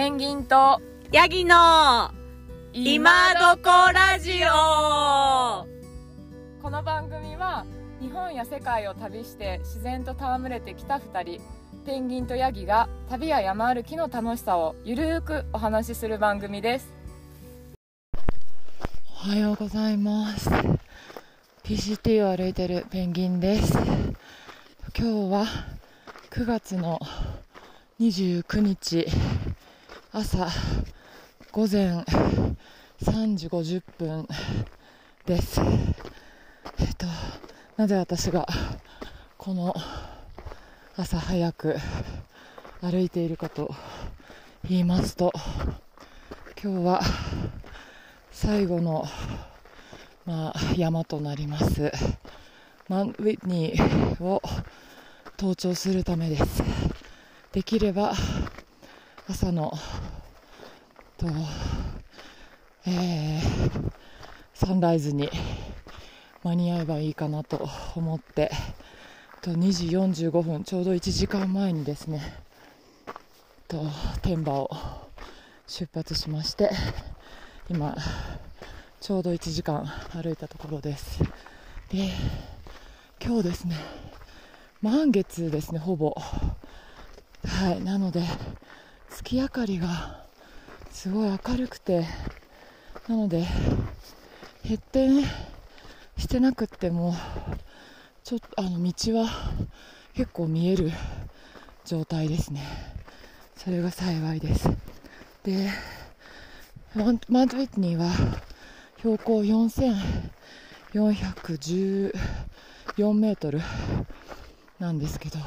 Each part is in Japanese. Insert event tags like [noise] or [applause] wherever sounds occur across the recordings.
ペンギンとヤギの今どこラジオ。この番組は日本や世界を旅して自然と戯れてきた2人ペンギンとヤギが旅や山歩きの楽しさをゆるーくお話しする番組です。おはようございます。PCT を歩いてるペンギンです。今日は9月の29日朝午前3時50分です。えっとなぜ私がこの朝早く歩いているかと言いますと今日は最後の、まあ、山となります。マンウィッニーを登頂するためです。できれば朝の。と、えー、サンライズに間に合えばいいかなと思って。と2時45分ちょうど1時間前にですねと天場を出発しまして今ちょうど1時間歩いたところです。で今日ですね満月ですねほぼ。はいなので月明かりがすごい明るくてなので減点してなくってもちょっとあの道は結構見える状態ですね。それが幸いです。でマントウィッニーは標高4414メートルなんですけど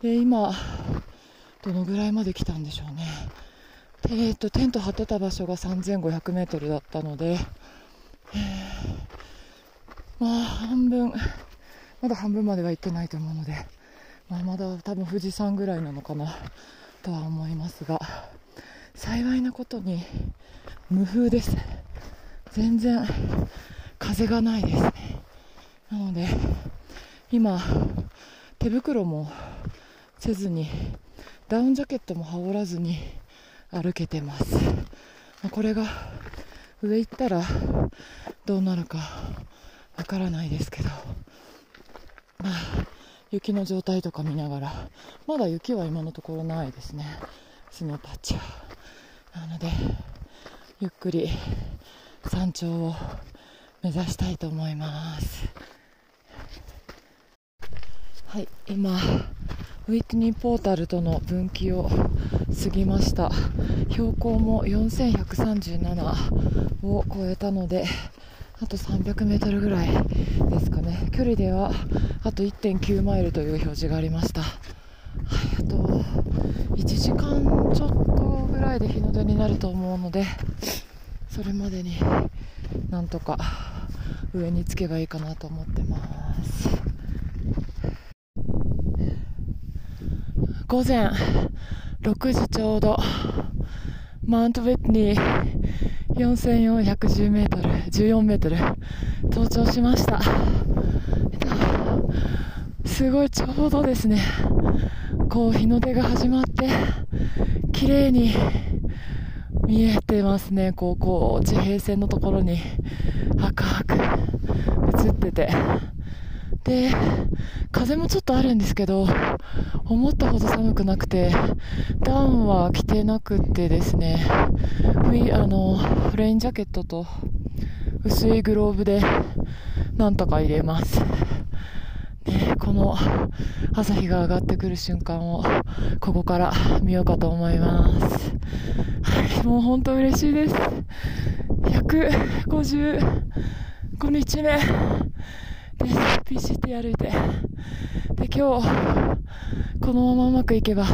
で今どのぐらいまで来たんでしょうね。えーと、テント張ってた場所が3500メートルだったので、えー、まあ半分まだ半分までは行ってないと思うので、まあ、まだ多分富士山ぐらいなのかなとは思いますが幸いなことに無風です。全然風がないですね。なので今手袋もせずにダウンジャケットも羽織らずに歩けてます。これが上行ったらどうなるかわからないですけど。まあ雪の状態とか見ながらまだ雪は今のところないですね。スノーパッチは。なのでゆっくり山頂を目指したいと思います。はい今ウィットニーポータルとの分岐を過ぎました。標高も4137を超えたのであと300メートルぐらいですかね。距離ではあと1.9マイルという表示がありました。はいあと1時間ちょっとぐらいで日の出になると思うのでそれまでになんとか上につけばいいかなと思ってます。午前6時ちょうどマウントベッドに4410メートル14メートル登頂しました。すごいちょうどですね。こう日の出が始まって綺麗に見えてますね。こうこう地平線のところに赤く映ってて。で風もちょっとあるんですけど思ったほど寒くなくてダウンは着てなくてですねあのレインジャケットと薄いグローブでなんとか入れます、ね、この朝日が上がってくる瞬間をここから見ようかと思います。はいもう本当嬉しいです。155日目で PCT 歩いて。で今日このままうまくいけば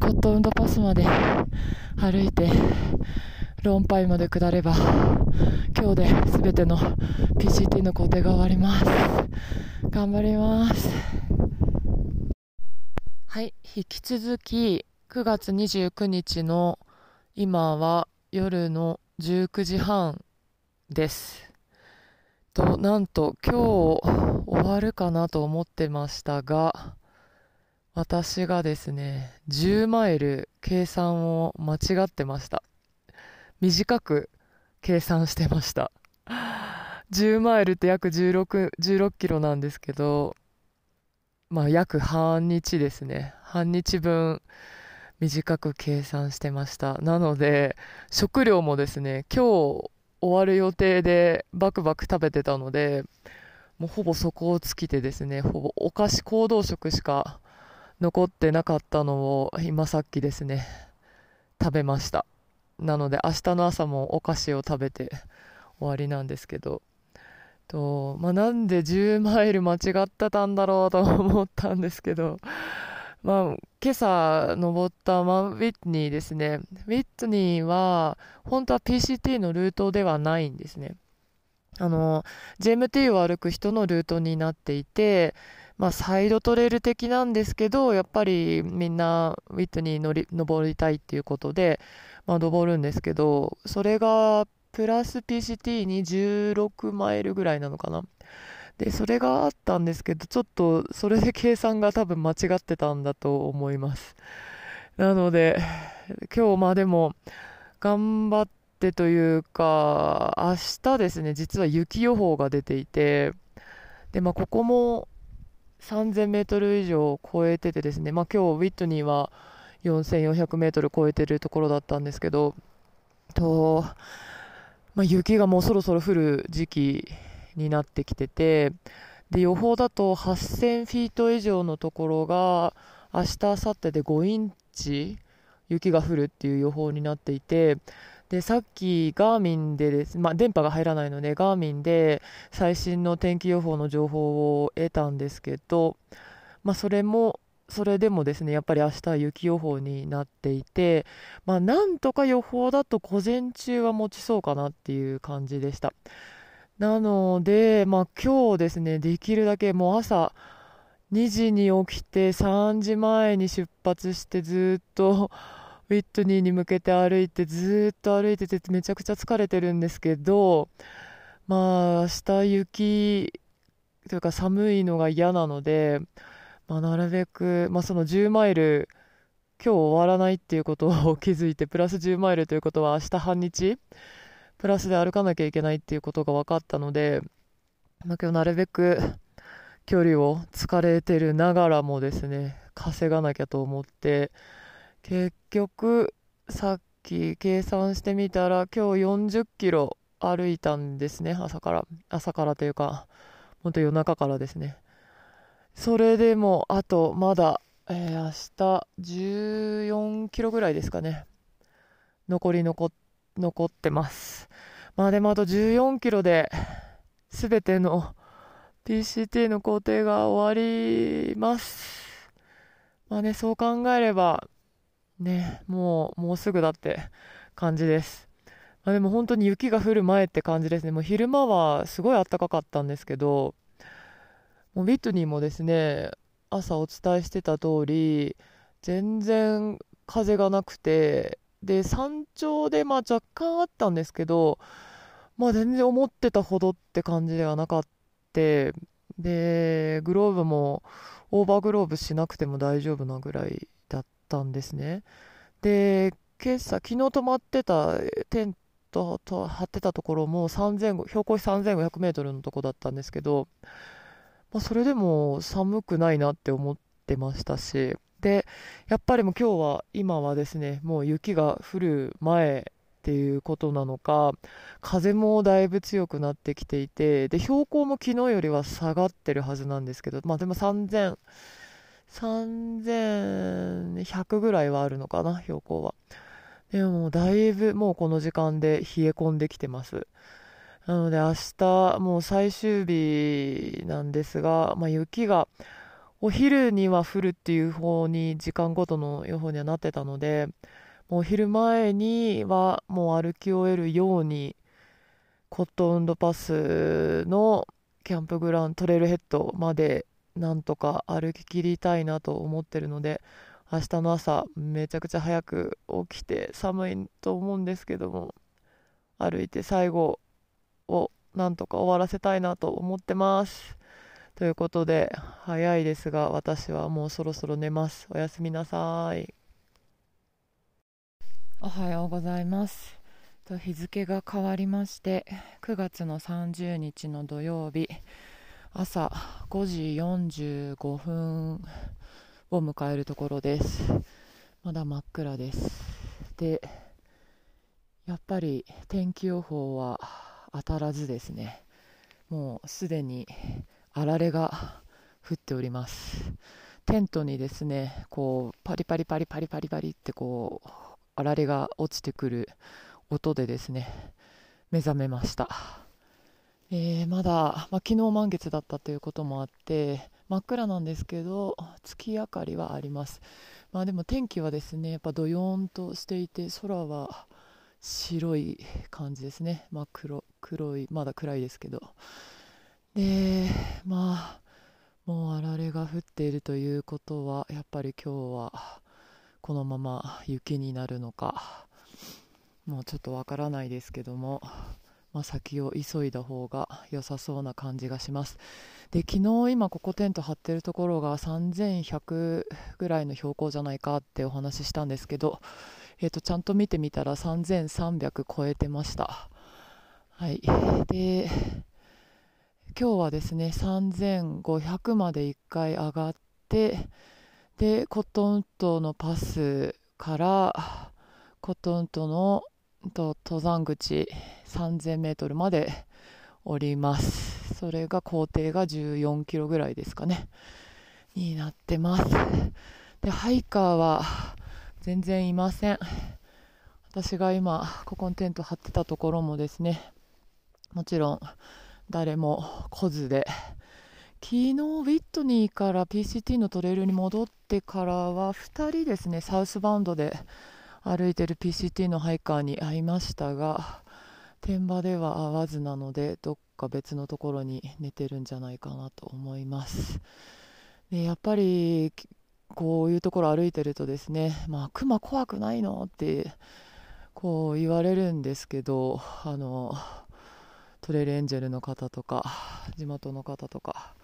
コットンドパスまで歩いてロンパイまで下れば今日で全ての PCT の工程が終わります。頑張ります。はい引き続き9月29日の今は夜の19時半です。と、なんと今日終わるかなと思ってましたが、私がですね、10マイル計算を間違ってました。短く計算してました。10マイルって約16、16キロなんですけど、まあ約半日ですね。半日分短く計算してました。なので、食料もですね、今日終わる予定でバクバク食べてたので、もうほぼ底を尽きてですね、ほぼお菓子、行動食しか残ってなかったのを今さっきですね、食べました。なので明日の朝もお菓子を食べて終わりなんですけど、と、まあ、なんで10マイル間違ってたんだろうと思ったんですけど、まあ、今朝登ったマウィットニーですね。ウィットニーは、本当は PCT のルートではないんですね。あの、JMT を歩く人のルートになっていて、まあ、サイドトレイル的なんですけど、やっぱりみんなウィットニー乗り登りたいっていうことで、まあ、登るんですけど、それがプラス PCT に16マイルぐらいなのかな。で、それがあったんですけど、ちょっとそれで計算が多分間違ってたんだと思います。なので、今日まあでも、頑張ってというか、明日ですね、実は雪予報が出ていて、で、まあここも3000メートル以上超えててですね、まあ今日ウィットニーは4400メートル超えてるところだったんですけど、と、まあ、雪がもうそろそろ降る時期になってきてて、で、予報だと8000フィート以上のところが、明日、明後日で5インチ雪が降るっていう予報になっていて、で、さっきガーミンでです、まあ、電波が入らないので、ガーミンで最新の天気予報の情報を得たんですけど、まあ、それも、それでもですね、やっぱり明日は雪予報になっていて、まあ、なんとか予報だと午前中は持ちそうかなっていう感じでした。なので、まあ、今日ですね、できるだけもう朝2時に起きて3時前に出発してずっとウィットニーに向けて歩いてずっと歩いててめちゃくちゃ疲れてるんですけど、まあ、明日雪というか寒いのが嫌なので、まあ、なるべく、まあ、その10マイル、今日終わらないっていうことを気づいて、プラス10マイルということは明日半日、プラスで歩かなきゃいけないっていうことが分かったので、まあ、今日なるべく距離を疲れてるながらもですね、稼がなきゃと思って、結局、さっき計算してみたら、今日40キロ歩いたんですね、朝から。朝からというか、本当夜中からですね。それでも、あと、まだ、えー、明日、14キロぐらいですかね。残り残って、残ってます。まあでも、あと14キロで、すべての PCT の工程が終わります。まあね、そう考えれば、ね、もう、もうすぐだって感じです。まあ、でも本当に雪が降る前って感じですね。もう昼間はすごい暖かかったんですけど、もうビットニーもですね、朝お伝えしてた通り、全然風がなくて、で、山頂でまあ若干あったんですけど、まあ全然思ってたほどって感じではなかった。で、グローブもオーバーグローブしなくても大丈夫なぐらいだったんですね。で、今朝、昨日泊まってたテントと張ってたところも標高3500メートルのとこだったんですけど、まあ、それでも寒くないなって思ってましたし、で、やっぱりも今日は、今はですね、もう雪が降る前っていうことなのか、風もだいぶ強くなってきていて、で、標高も昨日よりは下がってるはずなんですけど、まあでも3000、3100ぐらいはあるのかな、標高は。でもだいぶもうこの時間で冷え込んできてます。なので明日もう最終日なんですが、まあ、雪がお昼には降るっていう方に時間ごとの予報にはなってたので、もうお昼前にはもう歩き終えるようにコットンドパスのキャンプグラウンドトレイルヘッドまでなんとか歩き切りたいなと思ってるので明日の朝めちゃくちゃ早く起きて寒いと思うんですけども歩いて最後をなんとか終わらせたいなと思ってます。ということで早いですが私はもうそろそろ寝ます。おやすみなさい。おはようございます。と日付が変わりまして9月の30日の土曜日朝5時45分を迎えるところです。まだ真っ暗です。でやっぱり天気予報は当たらずですね。もうすでにあられが降っております。テントにですねこうパリパリパリパリパリパリってこうあられが落ちてくる音でですね目覚めました、えー、まだ、まあ、昨日満月だったということもあって真っ暗なんですけど月明かりはあります。まあでも天気はですねやっぱどよんとしていて空は白い感じですね、まあ黒、黒いまだ暗いですけど。でまあもうあられが降っているということはやっぱり今日はこのまま雪になるのかもうちょっとわからないですけども、まあ、先を急いだ方が良さそうな感じがしますで昨日今ここテント張ってるところが3100ぐらいの標高じゃないかってお話ししたんですけどえーと、ちゃんと見てみたら3300超えてました。はい、で今日はですね3500まで1回上がってでコットントのパスからコットントのと登山口 3000m まで降ります。それが工程が14キロぐらいですかね。になってます。でハイカーは全然いません。私が今ここにテント張ってたところもですねもちろん誰も来ずで昨日ウィットニーから PCT のトレイルに戻ってからは2人ですねサウスバウンドで歩いてる PCT のハイカーに会いましたが天場では会わずなのでどっか別のところに寝てるんじゃないかなと思います。でやっぱりこういうところ歩いてるとですね、まあ、熊怖くないの？ってこう言われるんですけど、あの、トレイルエンジェルの方とか、地元の方とか、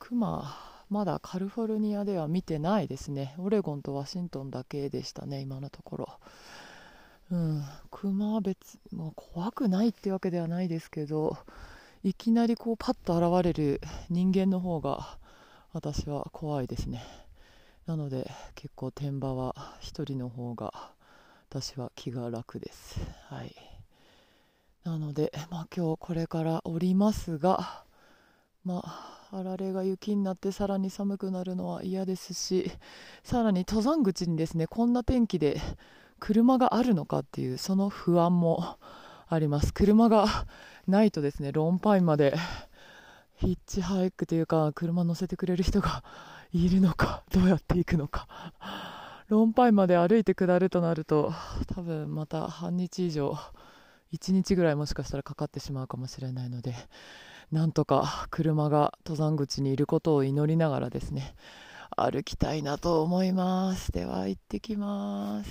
熊、まだカリフォルニアでは見てないですね。オレゴンとワシントンだけでしたね、今のところ。うん、熊は別、まあ、怖くないってわけではないですけど、いきなりこうパッと現れる人間の方が私は怖いですね。なので結構天場は1人の方が私は気が楽ですはいなので、まあ、今日これから降りますがまああられが雪になってさらに寒くなるのは嫌ですしさらに登山口にですねこんな天気で車があるのかっていうその不安もあります。車がないとですねロンパイまでヒッチハイクというか車乗せてくれる人がいるのかどうやって行くのか。ロンパイまで歩いて下るとなると多分また半日以上1日ぐらいもしかしたらかかってしまうかもしれないのでなんとか車が登山口にいることを祈りながらですね歩きたいなと思います。では行ってきます。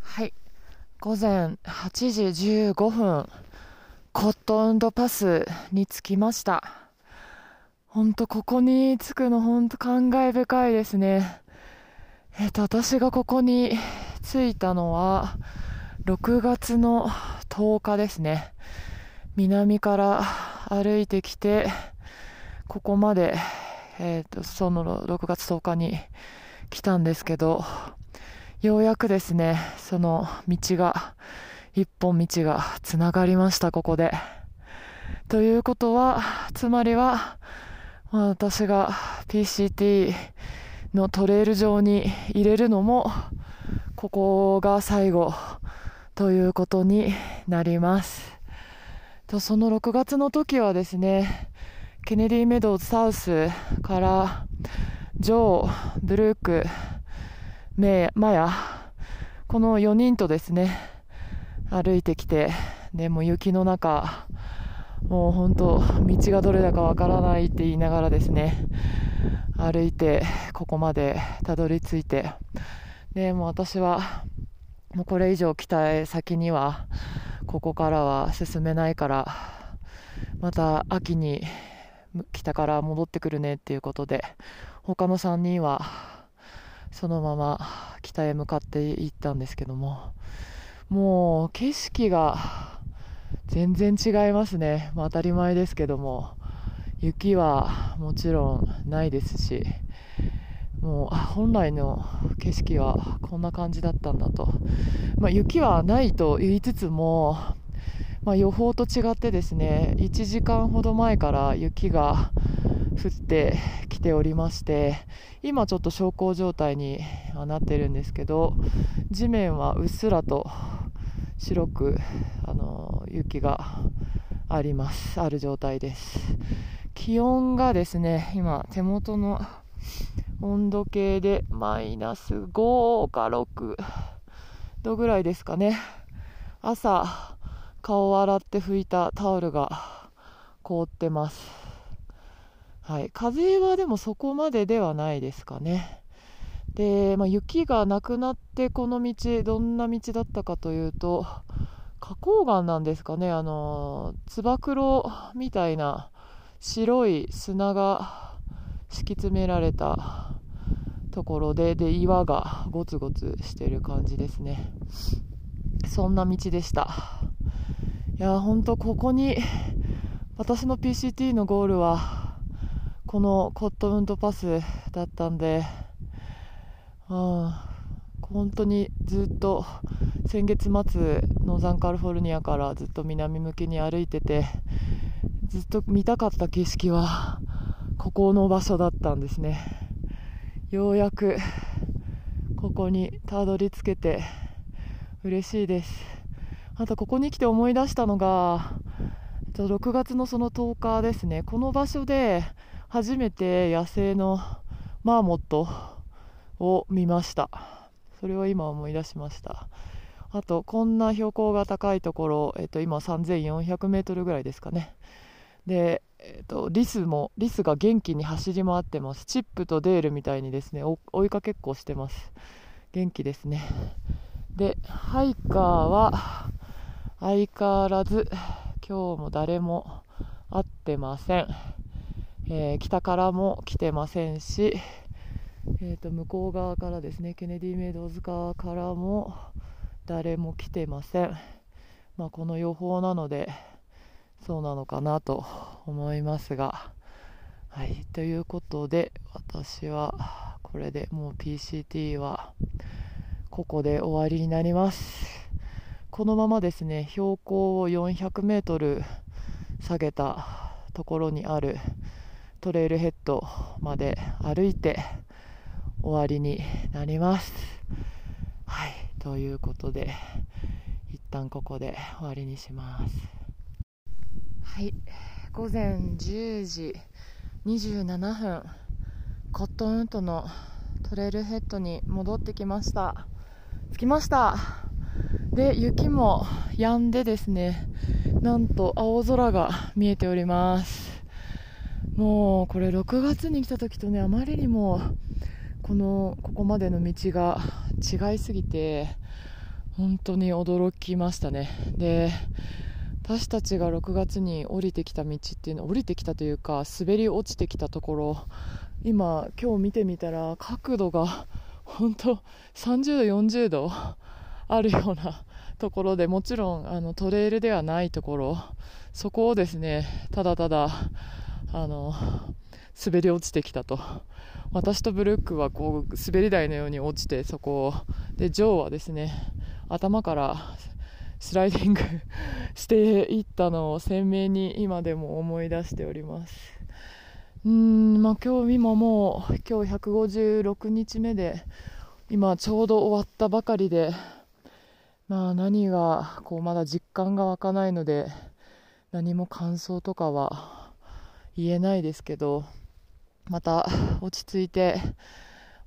はい。午前8時15分。コットンドパスに着きました。本当ここに着くの本当感慨深いですね。えっ、と、私がここに着いたのは6月の10日ですね。南から歩いてきて、ここまで、えっ、と、その6月10日に来たんですけど、ようやくですね、その道が、一本道がつながりました、ここで。ということは、つまりは、私が PCT のトレイル上に入れるのもここが最後ということになります。とその6月の時はですねケネディメドウズサウスからジョー、ブルーク、メマヤこの4人とですね歩いてきてでも雪の中もう本当道がどれだかわからないって言いながらですね歩いてここまでたどり着いてでも私はもうこれ以上来た先にはここからは進めないからまた秋に北から戻ってくるねっていうことで他の3人はそのまま北へ向かっていったんですけどももう景色が全然違いますね、まあ、当たり前ですけども雪はもちろんないですしもう本来の景色はこんな感じだったんだと、まあ、雪はないと言いつつも、まあ、予報と違ってですね1時間ほど前から雪が降ってきておりまして今ちょっと小康状態になってるんですけど地面はうっすらと白くあの雪があります。ある状態です。気温がですね今手元の温度計でマイナス5か6度ぐらいですかね。朝顔を洗って拭いたタオルが凍ってます。はい。風はでもそこまでではないですかね。で、まあ、雪がなくなってこの道どんな道だったかというと花崗岩なんですかね。あのつば九郎みたいな白い砂が敷き詰められたところでで岩がゴツゴツしてる感じですね。そんな道でした。いや本当ここに私の PCT のゴールはこのコットウントパスだったんで、うん、本当にずっと先月末ノーザンカリフォルニアからずっと南向きに歩いててずっと見たかった景色はここの場所だったんですね。ようやくここにたどり着けて嬉しいです。あとここに来て思い出したのが6月のその10日ですね。この場所で初めて野生のマーモットを見ました。それを今思い出しました。あとこんな標高が高いところ、えっと、今3400メートルぐらいですかね。でえーと、リスもリスが元気に走り回ってます。チップとデールみたいにですね追いかけっこしてます。元気ですね。でハイカーは相変わらず今日も誰も会ってません、えー、北からも来てませんし、えーと、向こう側からですねケネディメイドズ側からも誰も来てません、まあ、この予報なのでそうなのかなと思いますが。はい。ということで私はこれでもう PCT はここで終わりになります。このままですね標高を 400m 下げたところにあるトレイルヘッドまで歩いて終わりになります。はい。ということで一旦ここで終わりにします。はい。午前10時27分。コットンウッドのトレイルヘッドに戻ってきました。着きました。で雪も止んでですね。なんと青空が見えております。もうこれ6月に来た時とねあまりにもこのここまでの道が違いすぎて本当に驚きましたね。で私たちが6月に降りてきた道っていうの降りてきたというか滑り落ちてきたところ。今今日見てみたら角度が本当30度40度あるようなところでもちろんあのトレイルではないところ。そこをですねただただあの滑り落ちてきたと。私とブルックはこう滑り台のように落ちてそこを。でジョーはですね頭からスライディング [laughs] していったのを鮮明に今でも思い出しております。うんまあ今日今もう今日156日目で今ちょうど終わったばかりでまあ何がこうまだ実感が湧かないので何も感想とかは言えないですけどまた落ち着いて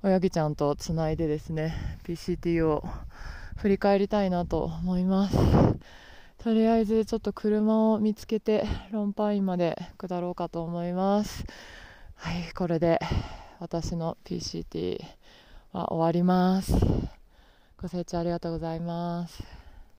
親木ちゃんとつないでですね PCT を振り返りたいなと思います。とりあえずちょっと車を見つけてロンパインまで下ろうかと思います。はいこれで私の PCT は終わります。ご清聴ありがとうございます。